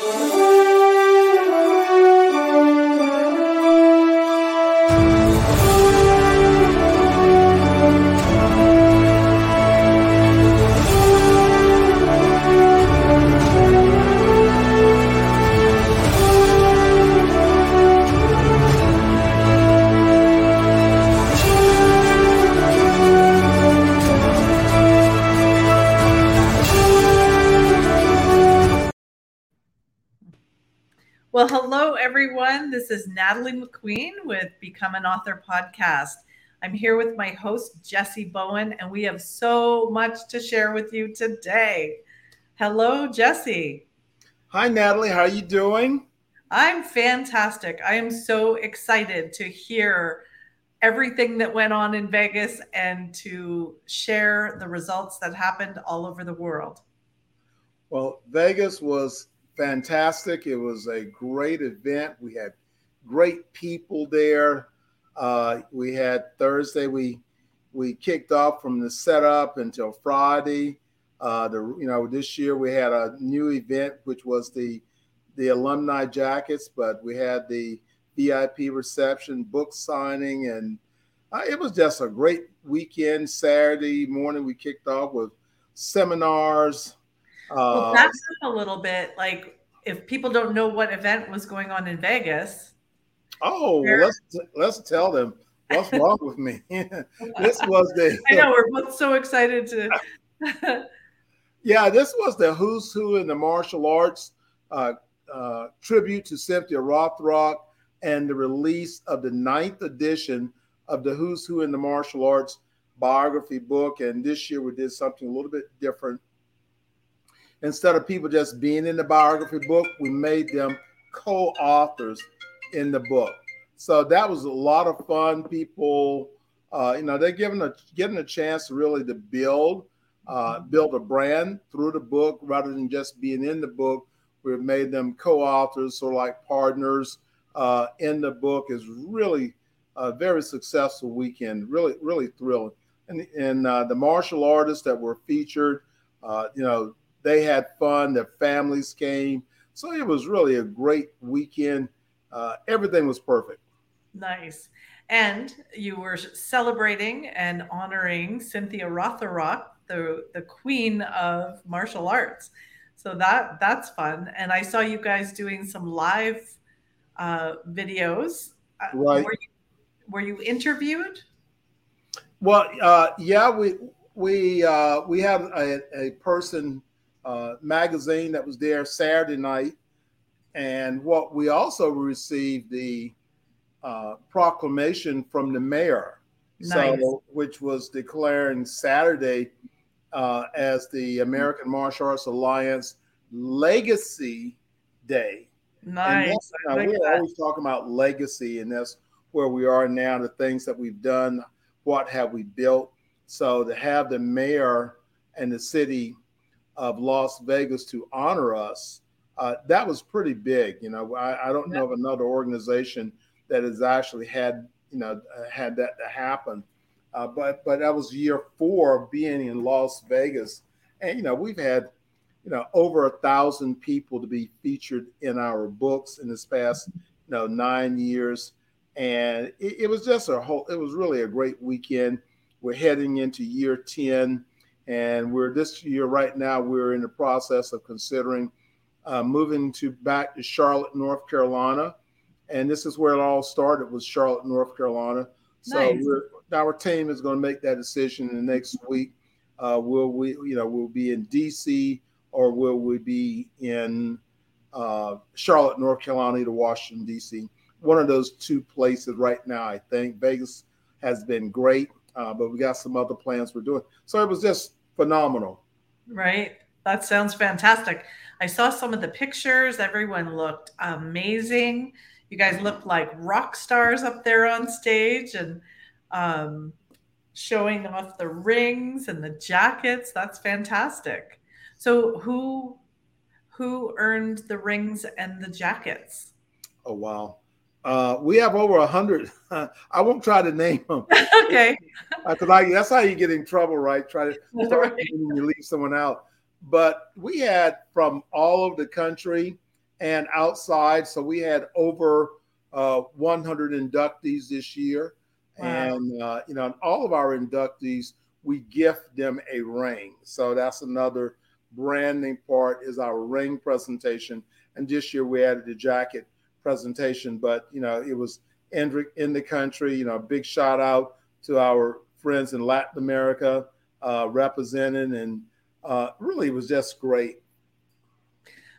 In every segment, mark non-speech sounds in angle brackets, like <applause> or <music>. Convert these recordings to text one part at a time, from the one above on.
Well, Natalie McQueen with Become an Author podcast. I'm here with my host, Jessie Bowen, and we have so much to share with you today. Hello, Jessie. Hi, Natalie. How are you doing? I'm fantastic. I am so excited to hear everything that went on in Vegas and to share the results that happened all over the world. Well, Vegas was fantastic. It was a great event. We had great people there. Uh, we had Thursday. We we kicked off from the setup until Friday. Uh, the you know this year we had a new event which was the the alumni jackets, but we had the VIP reception, book signing, and uh, it was just a great weekend. Saturday morning we kicked off with seminars, well, uh, back up a little bit. Like, if people don't know what event was going on in Vegas. Oh, let's let's tell them what's wrong with me. <laughs> this was the. <laughs> I know we're both so excited to. <laughs> yeah, this was the who's who in the martial arts uh, uh, tribute to Cynthia Rothrock and the release of the ninth edition of the Who's Who in the Martial Arts biography book. And this year we did something a little bit different instead of people just being in the biography book, we made them co-authors in the book. So that was a lot of fun. People, uh, you know, they're given a getting a chance really to build, uh, build a brand through the book rather than just being in the book. We've made them co-authors, of like partners uh, in the book. is really a very successful weekend. Really, really thrilling. And, and uh, the martial artists that were featured, uh, you know, they had fun. Their families came. So it was really a great weekend. Uh, everything was perfect. Nice. And you were celebrating and honoring Cynthia Rothrock, the, the queen of martial arts. So that that's fun. And I saw you guys doing some live uh, videos. Uh, right. Were you, were you interviewed? Well, uh, yeah, we we uh, we have a, a person uh, magazine that was there Saturday night. And what we also received the uh, proclamation from the mayor, nice. so, which was declaring Saturday uh, as the American Martial Arts Alliance Legacy Day. Nice. Now, we're that. always talking about legacy, and that's where we are now. The things that we've done, what have we built? So to have the mayor and the city of Las Vegas to honor us, uh, that was pretty big. You know, I, I don't yeah. know of another organization that has actually had you know had that happen. Uh, but but that was year four of being in Las Vegas, and you know we've had you know over a thousand people to be featured in our books in this past you know nine years, and it, it was just a whole. It was really a great weekend. We're heading into year ten and we're this year right now we're in the process of considering uh, moving to back to Charlotte, North Carolina, and this is where it all started was Charlotte, North Carolina. So nice. our team is going to make that decision in the next week. Uh, will we, you know, will be in DC or will we be in uh, Charlotte, North Carolina to Washington DC? One of those two places right now. I think Vegas has been great. Uh, but we got some other plans we're doing. So it was just phenomenal. Right. That sounds fantastic. I saw some of the pictures. Everyone looked amazing. You guys looked like rock stars up there on stage and um, showing off the rings and the jackets. That's fantastic. So who who earned the rings and the jackets? Oh wow. Uh, we have over a hundred. <laughs> I won't try to name them. <laughs> okay. Because uh, that's how you get in trouble, right? Try to <laughs> start right. you leave someone out. But we had from all over the country and outside. So we had over uh, 100 inductees this year. Wow. And, uh, you know, all of our inductees, we gift them a ring. So that's another branding part is our ring presentation. And this year we added the jacket presentation, but, you know, it was in, in the country, you know, big shout out to our friends in Latin America uh, representing and uh, really was just great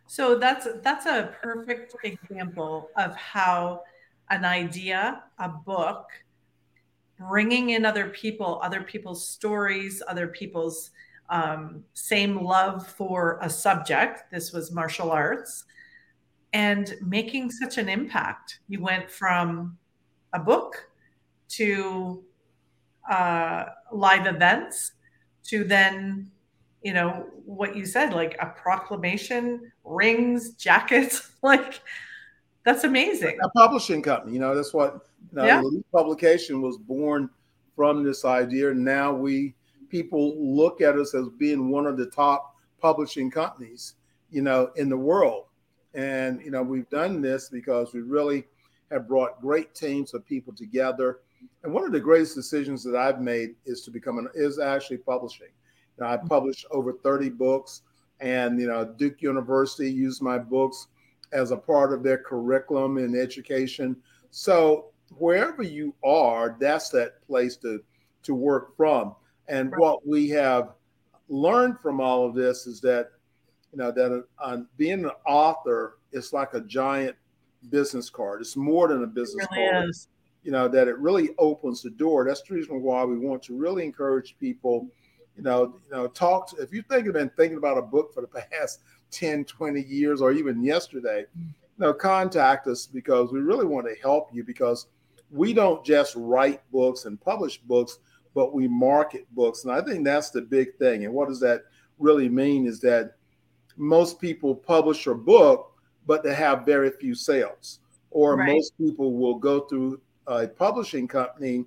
so that's that's a perfect example of how an idea, a book, bringing in other people, other people's stories, other people's um, same love for a subject. This was martial arts, and making such an impact. You went from a book to uh, live events to then you know what you said like a proclamation rings jackets <laughs> like that's amazing. A publishing company you know that's what you know, yeah. the publication was born from this idea. Now we people look at us as being one of the top publishing companies you know in the world. And you know we've done this because we really have brought great teams of people together. And one of the greatest decisions that i've made is to become an is actually publishing you know, I published over 30 books, and you know, Duke University used my books as a part of their curriculum in education. So wherever you are, that's that place to to work from. And right. what we have learned from all of this is that you know that uh, being an author is like a giant business card. It's more than a business really card. Is. You know that it really opens the door. That's the reason why we want to really encourage people you know, you know, talk to, if you think you've been thinking about a book for the past <laughs> 10, 20 years, or even yesterday, you know, contact us because we really want to help you because we don't just write books and publish books, but we market books. And I think that's the big thing. And what does that really mean is that most people publish a book, but they have very few sales. Or right. most people will go through a publishing company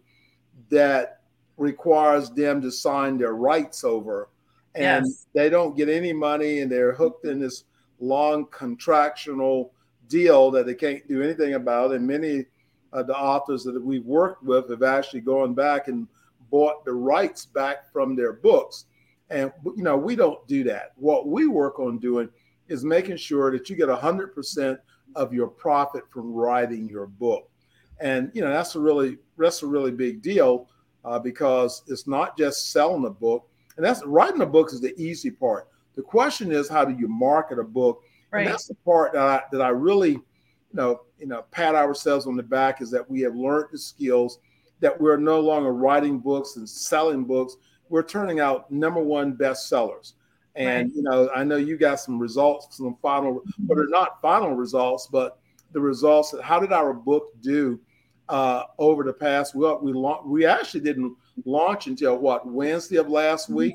that requires them to sign their rights over. And yes. they don't get any money and they're hooked in this long contractual deal that they can't do anything about. And many of the authors that we've worked with have actually gone back and bought the rights back from their books. And you know we don't do that. What we work on doing is making sure that you get 100% of your profit from writing your book. And you know that's a really that's a really big deal uh, because it's not just selling a book, and that's writing a book is the easy part. The question is, how do you market a book? Right. And that's the part that I, that I really, you know, you know, pat ourselves on the back is that we have learned the skills that we're no longer writing books and selling books. We're turning out number one bestsellers. And right. you know, I know you got some results, some final, but they're not final results, but the results. How did our book do uh, over the past. Well, we la- we actually didn't launch until what Wednesday of last week.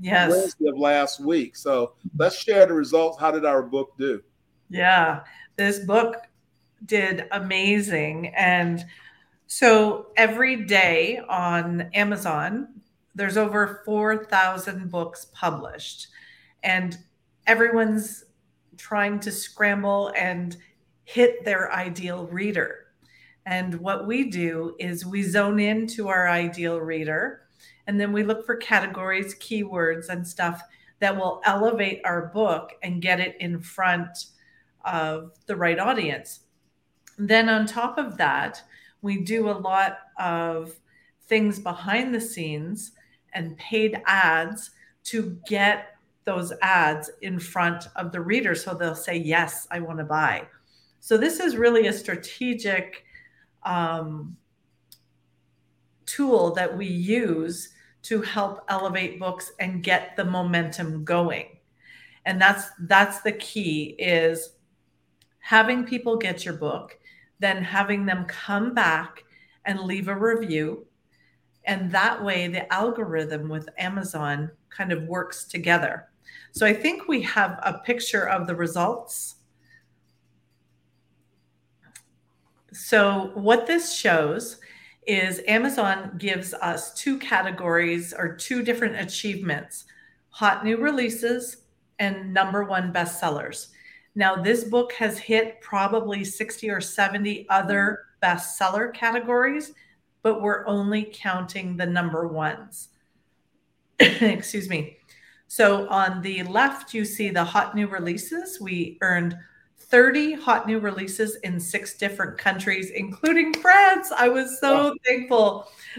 Yes, Wednesday of last week. So let's share the results. How did our book do? Yeah, this book did amazing, and so every day on Amazon, there's over four thousand books published, and everyone's trying to scramble and hit their ideal reader and what we do is we zone into our ideal reader and then we look for categories, keywords, and stuff that will elevate our book and get it in front of the right audience. Then, on top of that, we do a lot of things behind the scenes and paid ads to get those ads in front of the reader so they'll say, Yes, I want to buy. So, this is really a strategic um, tool that we use to help elevate books and get the momentum going. And that's that's the key is having people get your book then having them come back and leave a review. And that way the algorithm with amazon kind of works together. So i think we have a picture of the results So, what this shows is Amazon gives us two categories or two different achievements hot new releases and number one bestsellers. Now, this book has hit probably 60 or 70 other bestseller categories, but we're only counting the number ones. <coughs> Excuse me. So on the left, you see the hot new releases. We earned 30 hot new releases in six different countries, including France. I was so thankful. <laughs>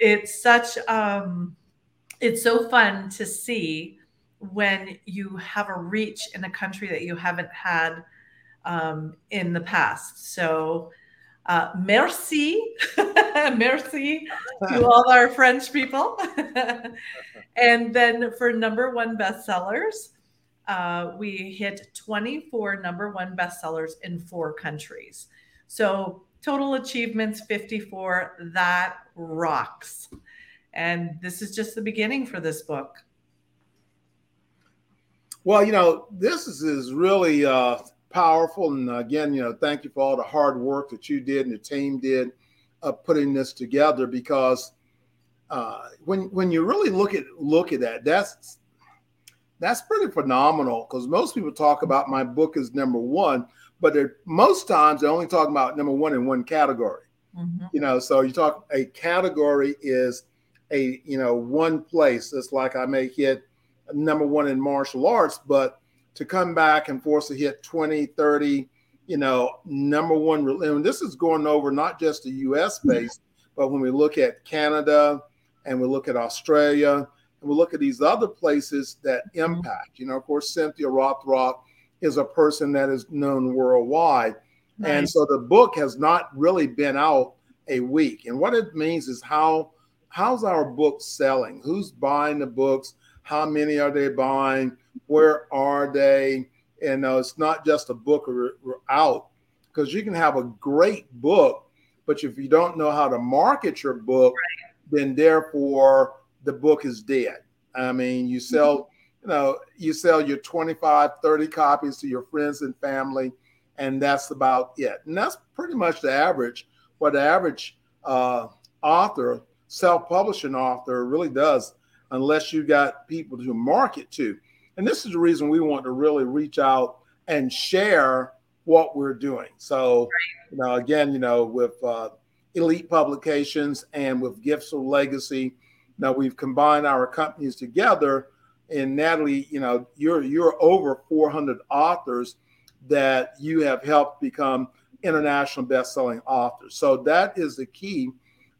it's such um, it's so fun to see when you have a reach in a country that you haven't had um, in the past. So uh, merci, <laughs> merci to <laughs> all our French people. and then for number one bestsellers, uh, we hit 24 number one bestsellers in four countries. So total achievements 54. That rocks. And this is just the beginning for this book. Well, you know, this is, is really uh, powerful. And again, you know, thank you for all the hard work that you did and the team did of putting this together because uh, when when you really look at look at that, that's that's pretty phenomenal because most people talk about my book as number one, but they most times they're only talking about number one in one category. Mm-hmm. You know, so you talk a category is a you know one place. It's like I may hit number one in martial arts, but to come back and force to hit 20, 30, you know, number one. And this is going over not just the US base, but when we look at Canada and we look at Australia and we look at these other places that impact, you know, of course, Cynthia Rothrock is a person that is known worldwide. Nice. And so the book has not really been out a week. And what it means is how how's our book selling? Who's buying the books? How many are they buying? Where are they? And uh, it's not just a book or, or out because you can have a great book, but if you don't know how to market your book, right. then therefore the book is dead. I mean, you sell, you know, you sell your 25, 30 copies to your friends and family, and that's about it. And that's pretty much the average, what the average uh, author, self publishing author really does, unless you got people to market to. And this is the reason we want to really reach out and share what we're doing. So, you know, again, you know, with uh, Elite Publications and with Gifts of Legacy, now we've combined our companies together. And Natalie, you know, you're you're over 400 authors that you have helped become international best-selling authors. So that is the key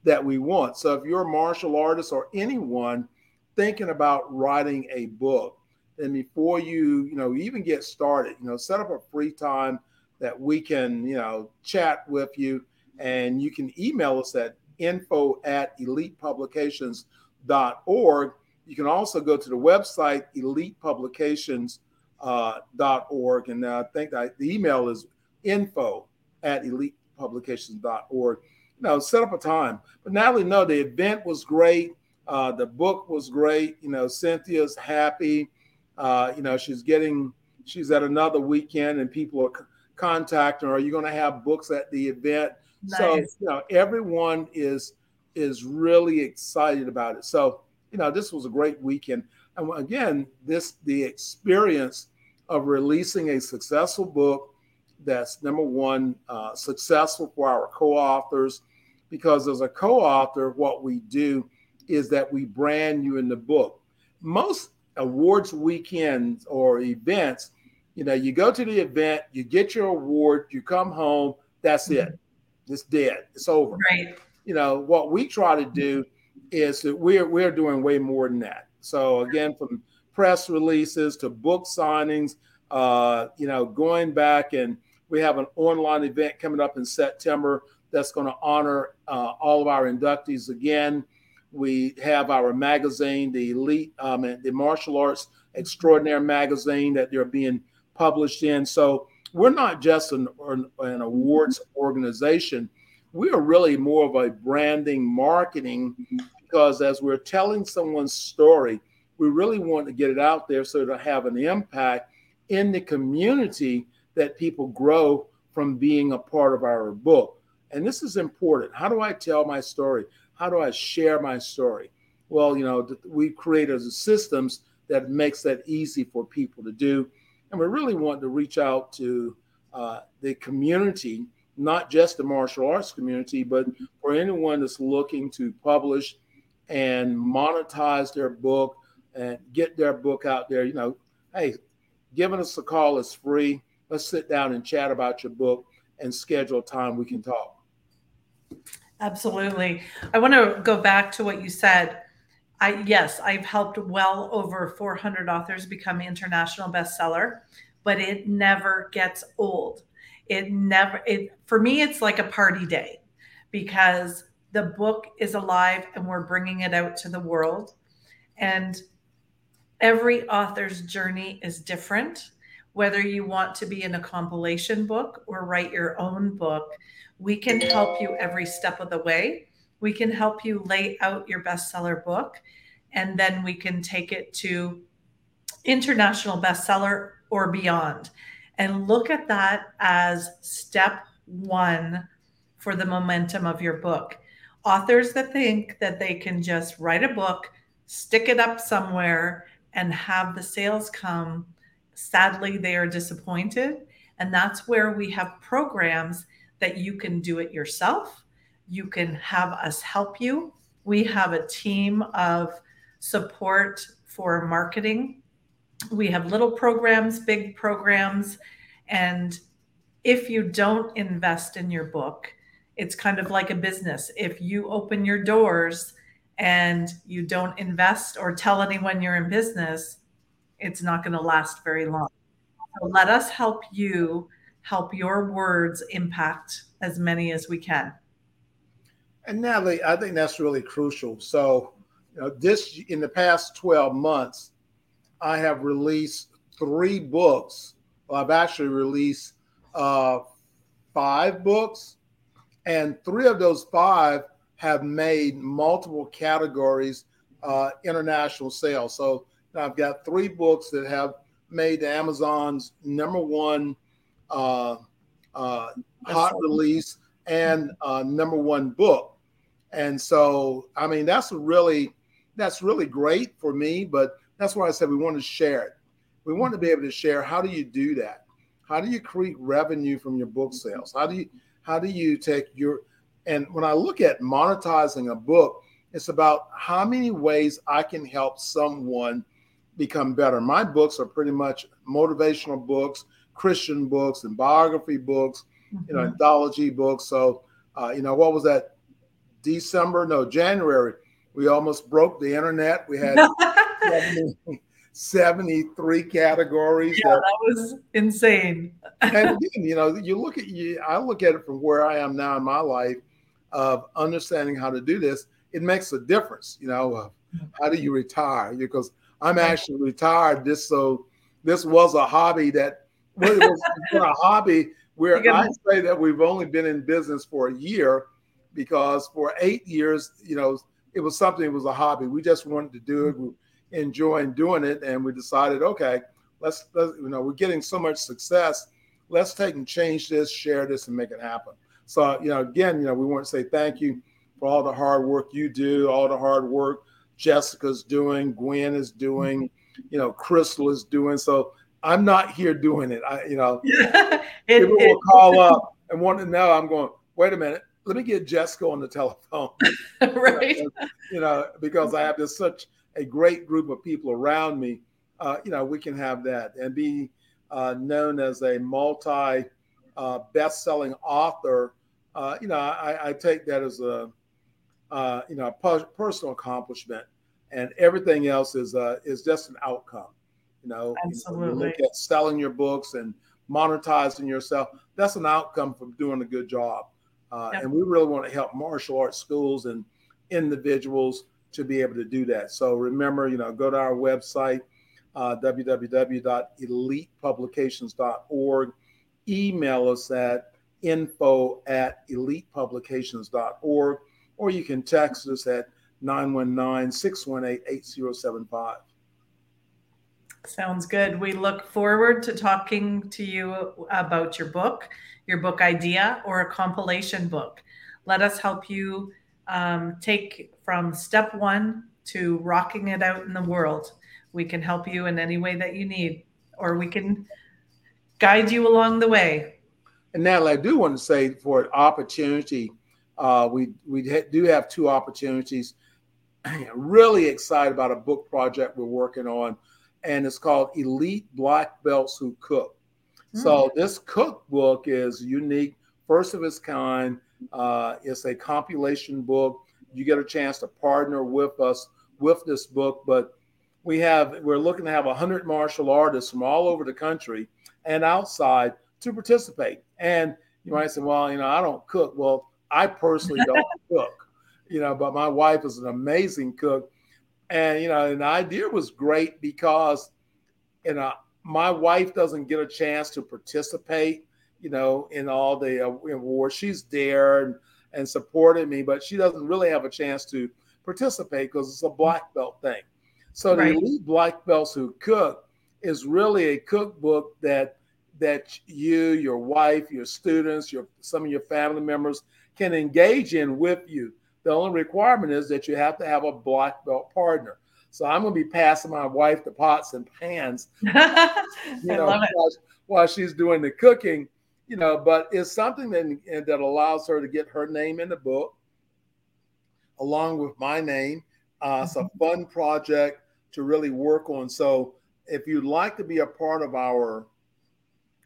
that we want. So if you're a martial artist or anyone thinking about writing a book, and before you, you know, even get started, you know, set up a free time that we can, you know, chat with you. And you can email us at info at elitepublications.org. You can also go to the website elitepublications.org. Uh, and I think that the email is info at elitepublications.org. You know, set up a time. But Natalie, no, the event was great. Uh, the book was great. You know, Cynthia's happy. Uh, you know, she's getting, she's at another weekend and people are c- contacting her. Are you going to have books at the event? Nice. So, you know, everyone is, is really excited about it. So, you know, this was a great weekend. And again, this, the experience of releasing a successful book that's number one, uh, successful for our co authors, because as a co author, what we do is that we brand you in the book. Most awards weekends or events, you know, you go to the event, you get your award, you come home, that's mm-hmm. it. It's dead. It's over. Right. You know, what we try to do is that we're we're doing way more than that. So again, from press releases to book signings, uh, you know, going back and we have an online event coming up in September that's going to honor uh, all of our inductees again. We have our magazine, the Elite, um, the Martial Arts Extraordinary magazine that they're being published in. So we're not just an, an awards organization. We are really more of a branding marketing because as we're telling someone's story, we really want to get it out there so to have an impact in the community that people grow from being a part of our book. And this is important. How do I tell my story? How do I share my story? Well, you know, we create created systems that makes that easy for people to do. And we really want to reach out to uh, the community, not just the martial arts community, but for anyone that's looking to publish and monetize their book and get their book out there. You know, hey, giving us a call is free. Let's sit down and chat about your book and schedule time we can talk. Absolutely. I want to go back to what you said. I yes, I've helped well over 400 authors become international bestseller, but it never gets old. It never it for me it's like a party day because the book is alive and we're bringing it out to the world and every author's journey is different whether you want to be in a compilation book or write your own book we can help you every step of the way. We can help you lay out your bestseller book, and then we can take it to international bestseller or beyond. And look at that as step one for the momentum of your book. Authors that think that they can just write a book, stick it up somewhere, and have the sales come, sadly, they are disappointed. And that's where we have programs that you can do it yourself. You can have us help you. We have a team of support for marketing. We have little programs, big programs. And if you don't invest in your book, it's kind of like a business. If you open your doors and you don't invest or tell anyone you're in business, it's not going to last very long. So let us help you help your words impact as many as we can. And Natalie, I think that's really crucial. So, you know, this in the past 12 months, I have released three books. Well, I've actually released uh, five books, and three of those five have made multiple categories uh, international sales. So I've got three books that have made Amazon's number one uh, uh, hot release and uh, number one book. And so, I mean, that's really that's really great for me. But that's why I said we want to share it. We want to be able to share. How do you do that? How do you create revenue from your book sales? How do you how do you take your and when I look at monetizing a book, it's about how many ways I can help someone become better. My books are pretty much motivational books, Christian books and biography books, mm-hmm. you know, mm-hmm. anthology books. So, uh, you know, what was that? December? No, January. We almost broke the internet. We had <laughs> 70, <laughs> 73 categories. Yeah, that, that was insane. and <laughs> again, you know, you look at you. I look at it from where I am now in my life of understanding how to do this. It makes a difference. You know, uh, how do you retire? Because I'm actually retired. This so this was a hobby that well, it was a hobby where I say that we've only been in business for a year because for eight years, you know, it was something, it was a hobby. We just wanted to do it, we enjoying doing it. And we decided, okay, let's, let's, you know, we're getting so much success. Let's take and change this, share this, and make it happen. So, you know, again, you know, we want to say thank you for all the hard work you do, all the hard work Jessica's doing, Gwen is doing, you know, Crystal is doing. So I'm not here doing it. I, you know, <laughs> it, people it, will call up and want to know. I'm going. Wait a minute. Let me get Jessica on the telephone. <laughs> right. <laughs> You know, because I have this such a great group of people around me. Uh, you know, we can have that and be uh, known as a multi uh, best-selling author. Uh, you know, I, I, take that as a uh, you know a personal accomplishment, and everything else is uh, is just an outcome. You know, Absolutely. You look at selling your books and monetizing yourself. That's an outcome from doing a good job. Uh, yep. And we really want to help martial arts schools and individuals to be able to do that. So remember, you know, go to our website, uh, www.elitepublications.org. Email us at info at elitepublications.org, or you can text us at 919 618 8075. Sounds good. We look forward to talking to you about your book, your book idea, or a compilation book. Let us help you um, take from step one to rocking it out in the world. We can help you in any way that you need, or we can guide you along the way. And Natalie, I do want to say for an opportunity, uh, we we do have two opportunities. <clears throat> really excited about a book project we're working on, and it's called Elite Black Belts Who Cook. Mm. So this cookbook is unique, first of its kind. Uh, it's a compilation book. You get a chance to partner with us with this book, but we have we're looking to have 100 martial artists from all over the country and outside to participate. And you might say, well, you know, I don't cook. Well, I personally don't <laughs> cook, you know, but my wife is an amazing cook. And, you know, and the idea was great because, you know, my wife doesn't get a chance to participate, you know, in all the uh, awards. She's there and, and supported me, but she doesn't really have a chance to participate because it's a black belt thing. So right. the elite black belts who cook is really a cookbook that that you, your wife, your students, your some of your family members can engage in with you. The only requirement is that you have to have a black belt partner. So I'm going to be passing my wife the pots and pans, <laughs> you know, while, while, she's doing the cooking, you know. But it's something that that allows her to get her name in the book, along with my name. Uh, it's a mm-hmm. fun project to really work on. So if you'd like to be a part of our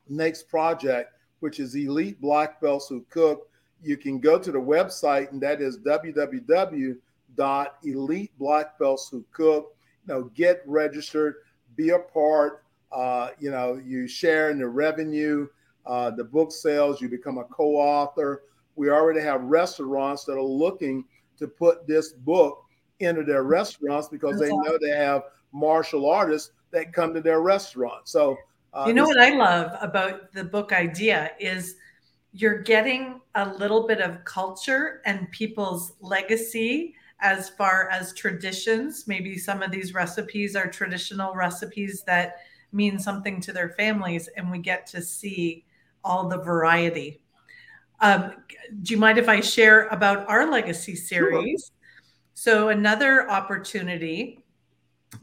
next project, which is Elite Black Belts Who Cook, you can go to the website, and that is www.eliteblackbeltswhocook. You know, get registered, be a part. Uh, you know, you share in the revenue, uh, the book sales. You become a co-author. We already have restaurants that are looking to put this book into their restaurants because they know they have martial artists that come to their restaurant. So, uh, you know what I love about the book idea is you're getting a little bit of culture and people's legacy as far as traditions. Maybe some of these recipes are traditional recipes that mean something to their families, and we get to see all the variety. Um, do you mind if I share about our legacy series? Sure. So, another opportunity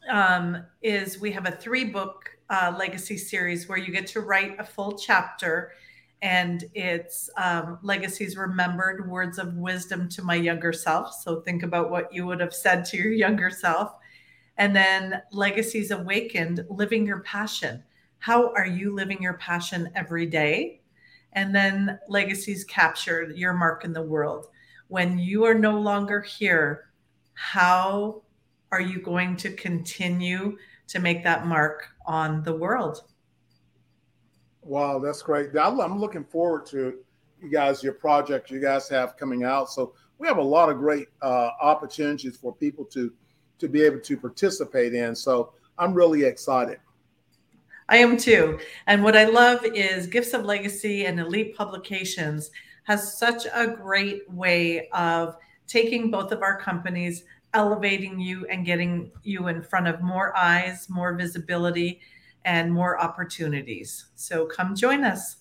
um, is we have a three book uh, legacy series where you get to write a full chapter and it's um, legacies remembered words of wisdom to my younger self so think about what you would have said to your <laughs> younger self and then legacies awakened living your passion how are you living your passion every day and then legacies captured your mark in the world when you are no longer here how are you going to continue to make that mark on the world Wow, that's great. I'm looking forward to you guys, your project you guys have coming out. So we have a lot of great uh, opportunities for people to to be able to participate in. So I'm really excited. I am too. And what I love is Gifts of Legacy and Elite Publications has such a great way of taking both of our companies, elevating you and getting you in front of more eyes, more visibility, and more opportunities. So come join us.